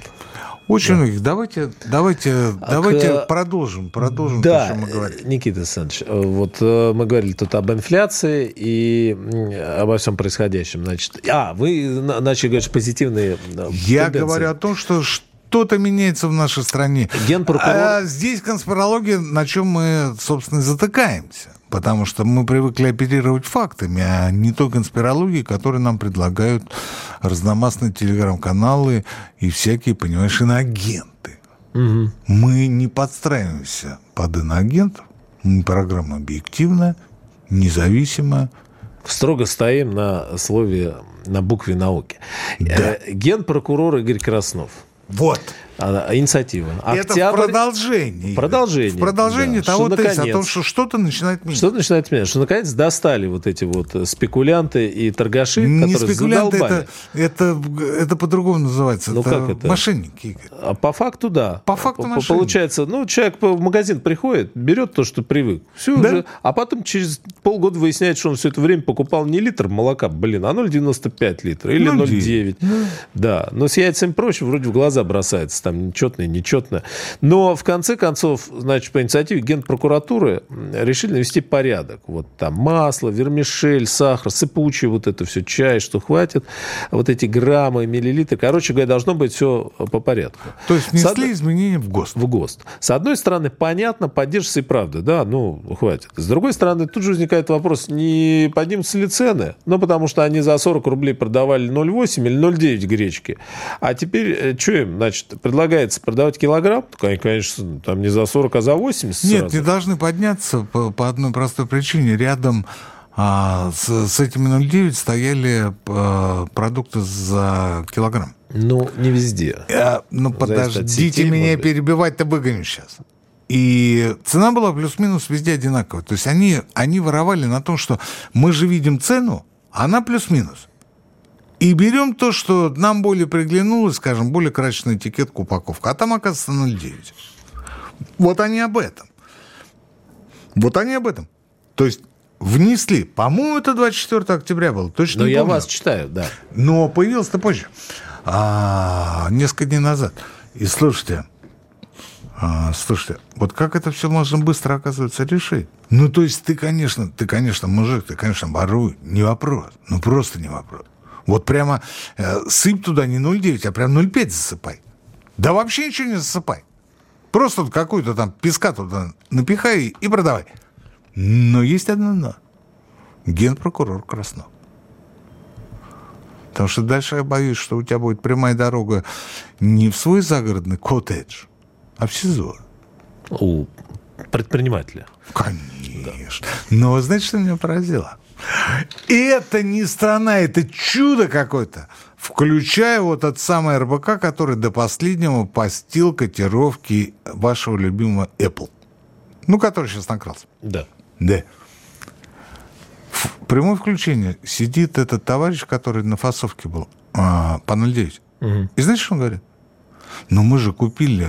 Очень да. многих. Давайте, давайте, а давайте к... продолжим, продолжим да, то, что мы говорили. Никита Александрович, э, вот э, мы говорили тут об инфляции и обо всем происходящем. Значит, а, вы начали говорить позитивные э, Я тенденции. говорю о том, что что-то меняется в нашей стране. Генпрокурор... А здесь конспирология, на чем мы, собственно, и затыкаемся. Потому что мы привыкли оперировать фактами, а не той конспирологией, которую нам предлагают разномастные телеграм-каналы и всякие, понимаешь, иноагенты. Угу. Мы не подстраиваемся под иноагентов. Программа объективная, независимая. Строго стоим на слове, на букве науки. Да. Э, генпрокурор Игорь Краснов. Вот. А, инициатива. Это в продолжении. Продолжение. В продолжение да. того что, наконец, о том, что что-то начинает меняться. Что-то начинает меняться. Что, наконец, достали вот эти вот э, спекулянты и торгаши, Не которые спекулянты, задолбали. это, это, это по-другому называется. Ну, это как это? Мошенники, Игорь. А по факту, да. По факту мошенники. Получается, ну, человек в магазин приходит, берет то, что привык. Все да? уже. А потом через полгода выясняет, что он все это время покупал не литр молока, блин, а 0,95 литра или 0,9. Да. да. Но с яйцами проще, вроде в глаза бросается. Там нечетные, нечетные нечетно. Но в конце концов, значит, по инициативе Генпрокуратуры решили навести порядок. Вот там масло, вермишель, сахар, сыпучий, вот это все, чай, что хватит, вот эти граммы, миллилитры. Короче говоря, должно быть все по порядку. То есть внесли С... изменения в ГОСТ? В ГОСТ. С одной стороны, понятно, поддержится и правда, да, ну, хватит. С другой стороны, тут же возникает вопрос, не поднимутся ли цены? Ну, потому что они за 40 рублей продавали 0,8 или 0,9 гречки. А теперь, э, что им, значит, предлагается продавать килограмм, конечно, там не за 40, а за 80 Нет, сразу. не должны подняться по, по одной простой причине. Рядом а, с, с этими 0,9 стояли а, продукты за килограмм. Ну, не везде. А, ну, подождите меня перебивать-то выгоню сейчас. И цена была плюс-минус везде одинаковая. То есть они, они воровали на том, что мы же видим цену, а она плюс-минус. И берем то, что нам более приглянулось, скажем, более красочная этикетка, упаковка. А там, оказывается, 0,9. Вот они об этом. Вот они об этом. То есть внесли. По-моему, это 24 октября было. Точно Но не я помню. вас читаю, да. Но появился-то позже. А, несколько дней назад. И слушайте, а, слушайте, вот как это все можно быстро, оказывается, решить? Ну, то есть ты, конечно, ты, конечно, мужик, ты, конечно, воруй, не вопрос. Ну, просто не вопрос. Вот прямо э, сыпь туда не 0,9, а прям 0,5 засыпай. Да вообще ничего не засыпай. Просто какую-то там песка туда напихай и продавай. Но есть одно но. Генпрокурор Краснов. Потому что дальше я боюсь, что у тебя будет прямая дорога не в свой загородный коттедж, а в СИЗО. У предпринимателя. Конечно. Но вы знаете, что меня поразило? Это не страна, это чудо какое-то. Включая вот этот самый РБК, который до последнего постил котировки вашего любимого Apple. Ну, который сейчас накрался. Да. Да. В прямое включение сидит этот товарищ, который на фасовке был, а, по 0,9. И знаешь, что он говорит? Ну, мы же купили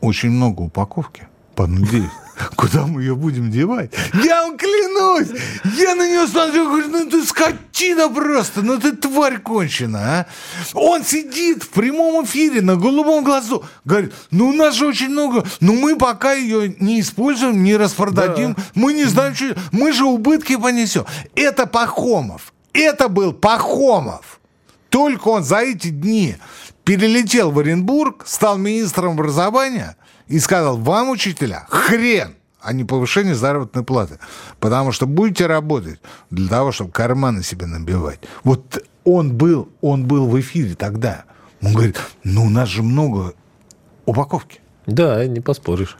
очень много упаковки по 0,9. Куда мы ее будем девать? Я вам клянусь! Я на нее смотрю, говорю, ну ты скотина просто, ну ты тварь кончена, а! Он сидит в прямом эфире на голубом глазу, говорит, ну у нас же очень много, ну мы пока ее не используем, не распродадим, мы не знаем, что... Мы же убытки понесем. Это Пахомов. Это был Пахомов. Только он за эти дни перелетел в Оренбург, стал министром образования и сказал, вам, учителя, хрен, а не повышение заработной платы. Потому что будете работать для того, чтобы карманы себе набивать. Вот он был, он был в эфире тогда. Он говорит, ну у нас же много упаковки. Да, не поспоришь.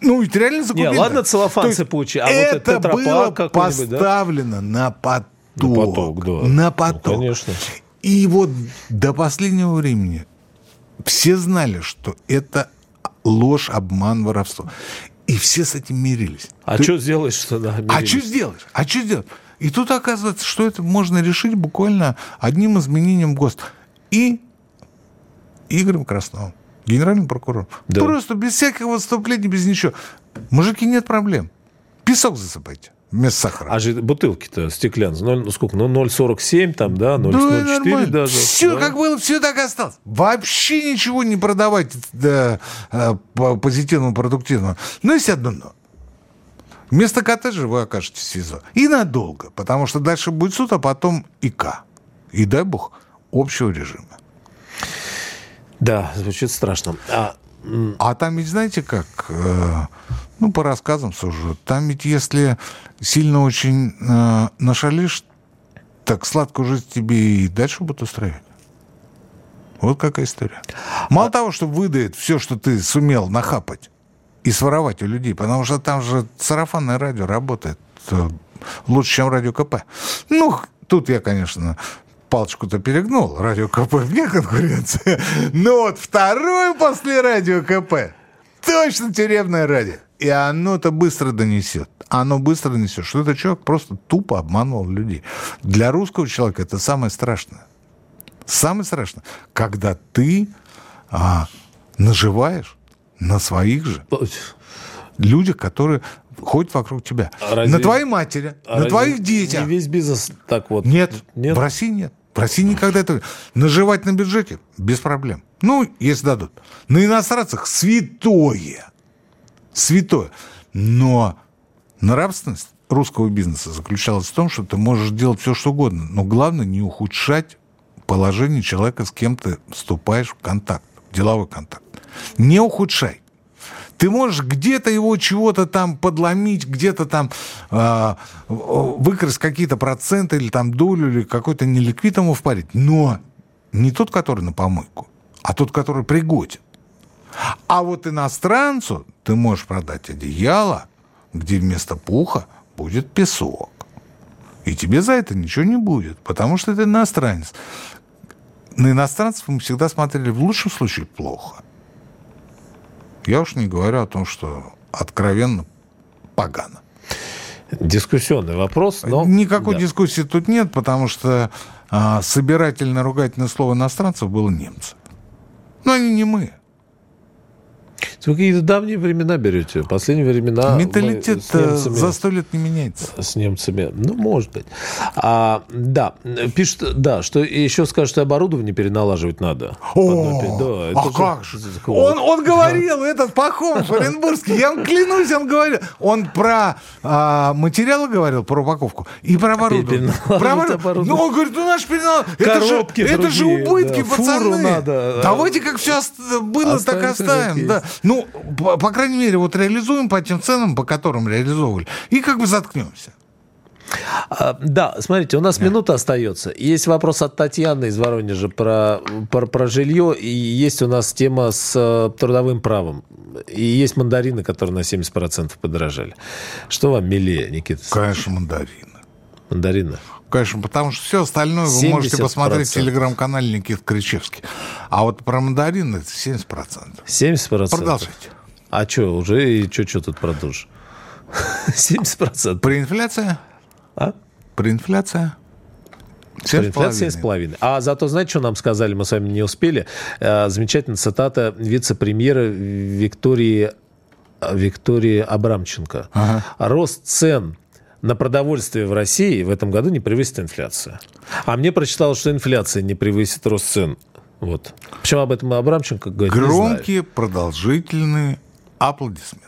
Ну, ведь реально закупили. Не, ладно, целлофан сыпучий, а вот это этот тетрапак было какой-нибудь, да? поставлено на поток. На поток, да. На Ну, поток. конечно. И вот до последнего времени все знали, что это ложь, обман, воровство. И все с этим мирились. А Ты- что сделаешь, что да, а что сделаешь? А что сделать? И тут оказывается, что это можно решить буквально одним изменением ГОСТ. И Игорем Красновым, генеральным прокурором. Да. Просто без всяких выступлений, без ничего. Мужики, нет проблем. Песок засыпайте вместо сахара. А же бутылки-то стеклянные, ну, сколько, ну 0,47 там, да, 0,04 даже. Все да. как было, все так осталось. Вообще ничего не продавайте да, э, по позитивному, продуктивному. Но есть одно но. Вместо коттеджа вы окажетесь в СИЗО. И надолго, потому что дальше будет суд, а потом ИК. И дай бог общего режима. Да, звучит страшно. А, А там ведь знаете как, э, ну, по рассказам сужу, там ведь если сильно очень э, нашалишь, так сладкую жизнь тебе и дальше будут устраивать. Вот какая история. Мало того, что выдает все, что ты сумел нахапать и своровать у людей, потому что там же сарафанное радио работает э, лучше, чем радио КП. Ну, тут я, конечно, палочку-то перегнул, радио КП вне конкуренции. *laughs* Но вот второй после радио КП точно тюремное радио. И оно-то быстро донесет. Оно быстро донесет, что этот человек просто тупо обманывал людей. Для русского человека это самое страшное. Самое страшное, когда ты а, наживаешь на своих же людях, которые ходят вокруг тебя. А разве- на твоей матери, а на твоих детях. Не весь бизнес так вот. Нет, Нет? в России нет. В России никогда это... Наживать на бюджете без проблем. Ну, если дадут. На иностранцах святое. Святое. Но нравственность русского бизнеса заключалась в том, что ты можешь делать все, что угодно. Но главное не ухудшать положение человека, с кем ты вступаешь в контакт, в деловой контакт. Не ухудшай. Ты можешь где-то его чего-то там подломить, где-то там э, выкрасть какие-то проценты или там долю, или какой-то неликвид ему впарить. Но не тот, который на помойку, а тот, который пригоден. А вот иностранцу ты можешь продать одеяло, где вместо пуха будет песок. И тебе за это ничего не будет, потому что это иностранец. На иностранцев мы всегда смотрели в лучшем случае плохо. Я уж не говорю о том, что откровенно погано. Дискуссионный вопрос, но... Никакой да. дискуссии тут нет, потому что а, собирательно ругательное слово иностранцев было немцы. Но они не мы. Вы какие-то давние времена берете. Последние времена... Менталитет немцами, за сто лет не меняется. С немцами. Ну, может быть. А, да. Пишут, да, что еще скажут, что оборудование переналаживать надо. О, да, а как же? Он, он говорил, да. этот Пахомов, Оренбургский, я вам клянусь, он говорил. Он про а, материалы говорил, про упаковку. И про оборудование. Про оборудование. Ну, он говорит, ну наш перенал... Это же, это же убытки, да, пацаны. надо. Давайте как все было, так оставим. Да. Ну, по, по крайней мере, вот реализуем по тем ценам, по которым реализовывали. И как бы заткнемся. А, да, смотрите, у нас минута остается. Есть вопрос от Татьяны из Воронежа про, про, про жилье, и есть у нас тема с э, трудовым правом. И есть мандарины, которые на 70% подорожали. Что вам милее, Никита? Конечно, мандарины. Мандарины. Конечно, потому что все остальное вы можете посмотреть в телеграм-канале Никита Кричевский. А вот про мандарины это 70%. 70%? Продолжите. А что, уже и что тут продолжишь? 70%. При инфляции? А? При инфляции? Инфляция 7,5. А зато, знаете, что нам сказали, мы с вами не успели? Э, замечательная цитата вице-премьера Виктории, Виктории Абрамченко. Ага. Рост цен на продовольствие в России в этом году не превысит инфляцию. А мне прочиталось, что инфляция не превысит рост цен. Вот. Почему об этом Абрамченко говорит? Громкие, продолжительные аплодисменты.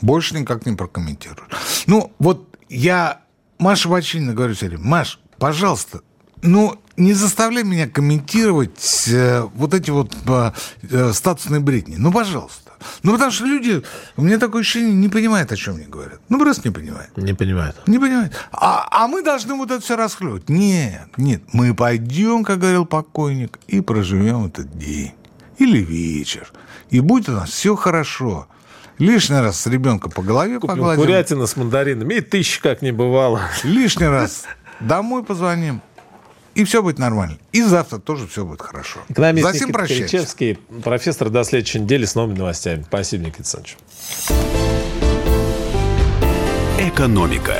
Больше никак не прокомментирую. Ну, вот я Маша Бачинина говорю все время, Маш, пожалуйста, ну, не заставляй меня комментировать э, вот эти вот э, э, статусные бредни. Ну, пожалуйста. Ну, потому что люди, у меня такое ощущение, не понимают, о чем мне говорят. Ну, просто не понимают. Не понимают. Не понимают. А, а мы должны вот это все расхлебывать. Нет, нет. Мы пойдем, как говорил покойник, и проживем этот день. Или вечер. И будет у нас все хорошо. Лишний раз с ребенка по голове Купим погладим. курятина с мандаринами, и тысячи как не бывало. Лишний раз домой позвоним, и все будет нормально. И завтра тоже все будет хорошо. Экономист За всем прощаюсь. профессор, до следующей недели с новыми новостями. Спасибо, Никита Александрович. Экономика.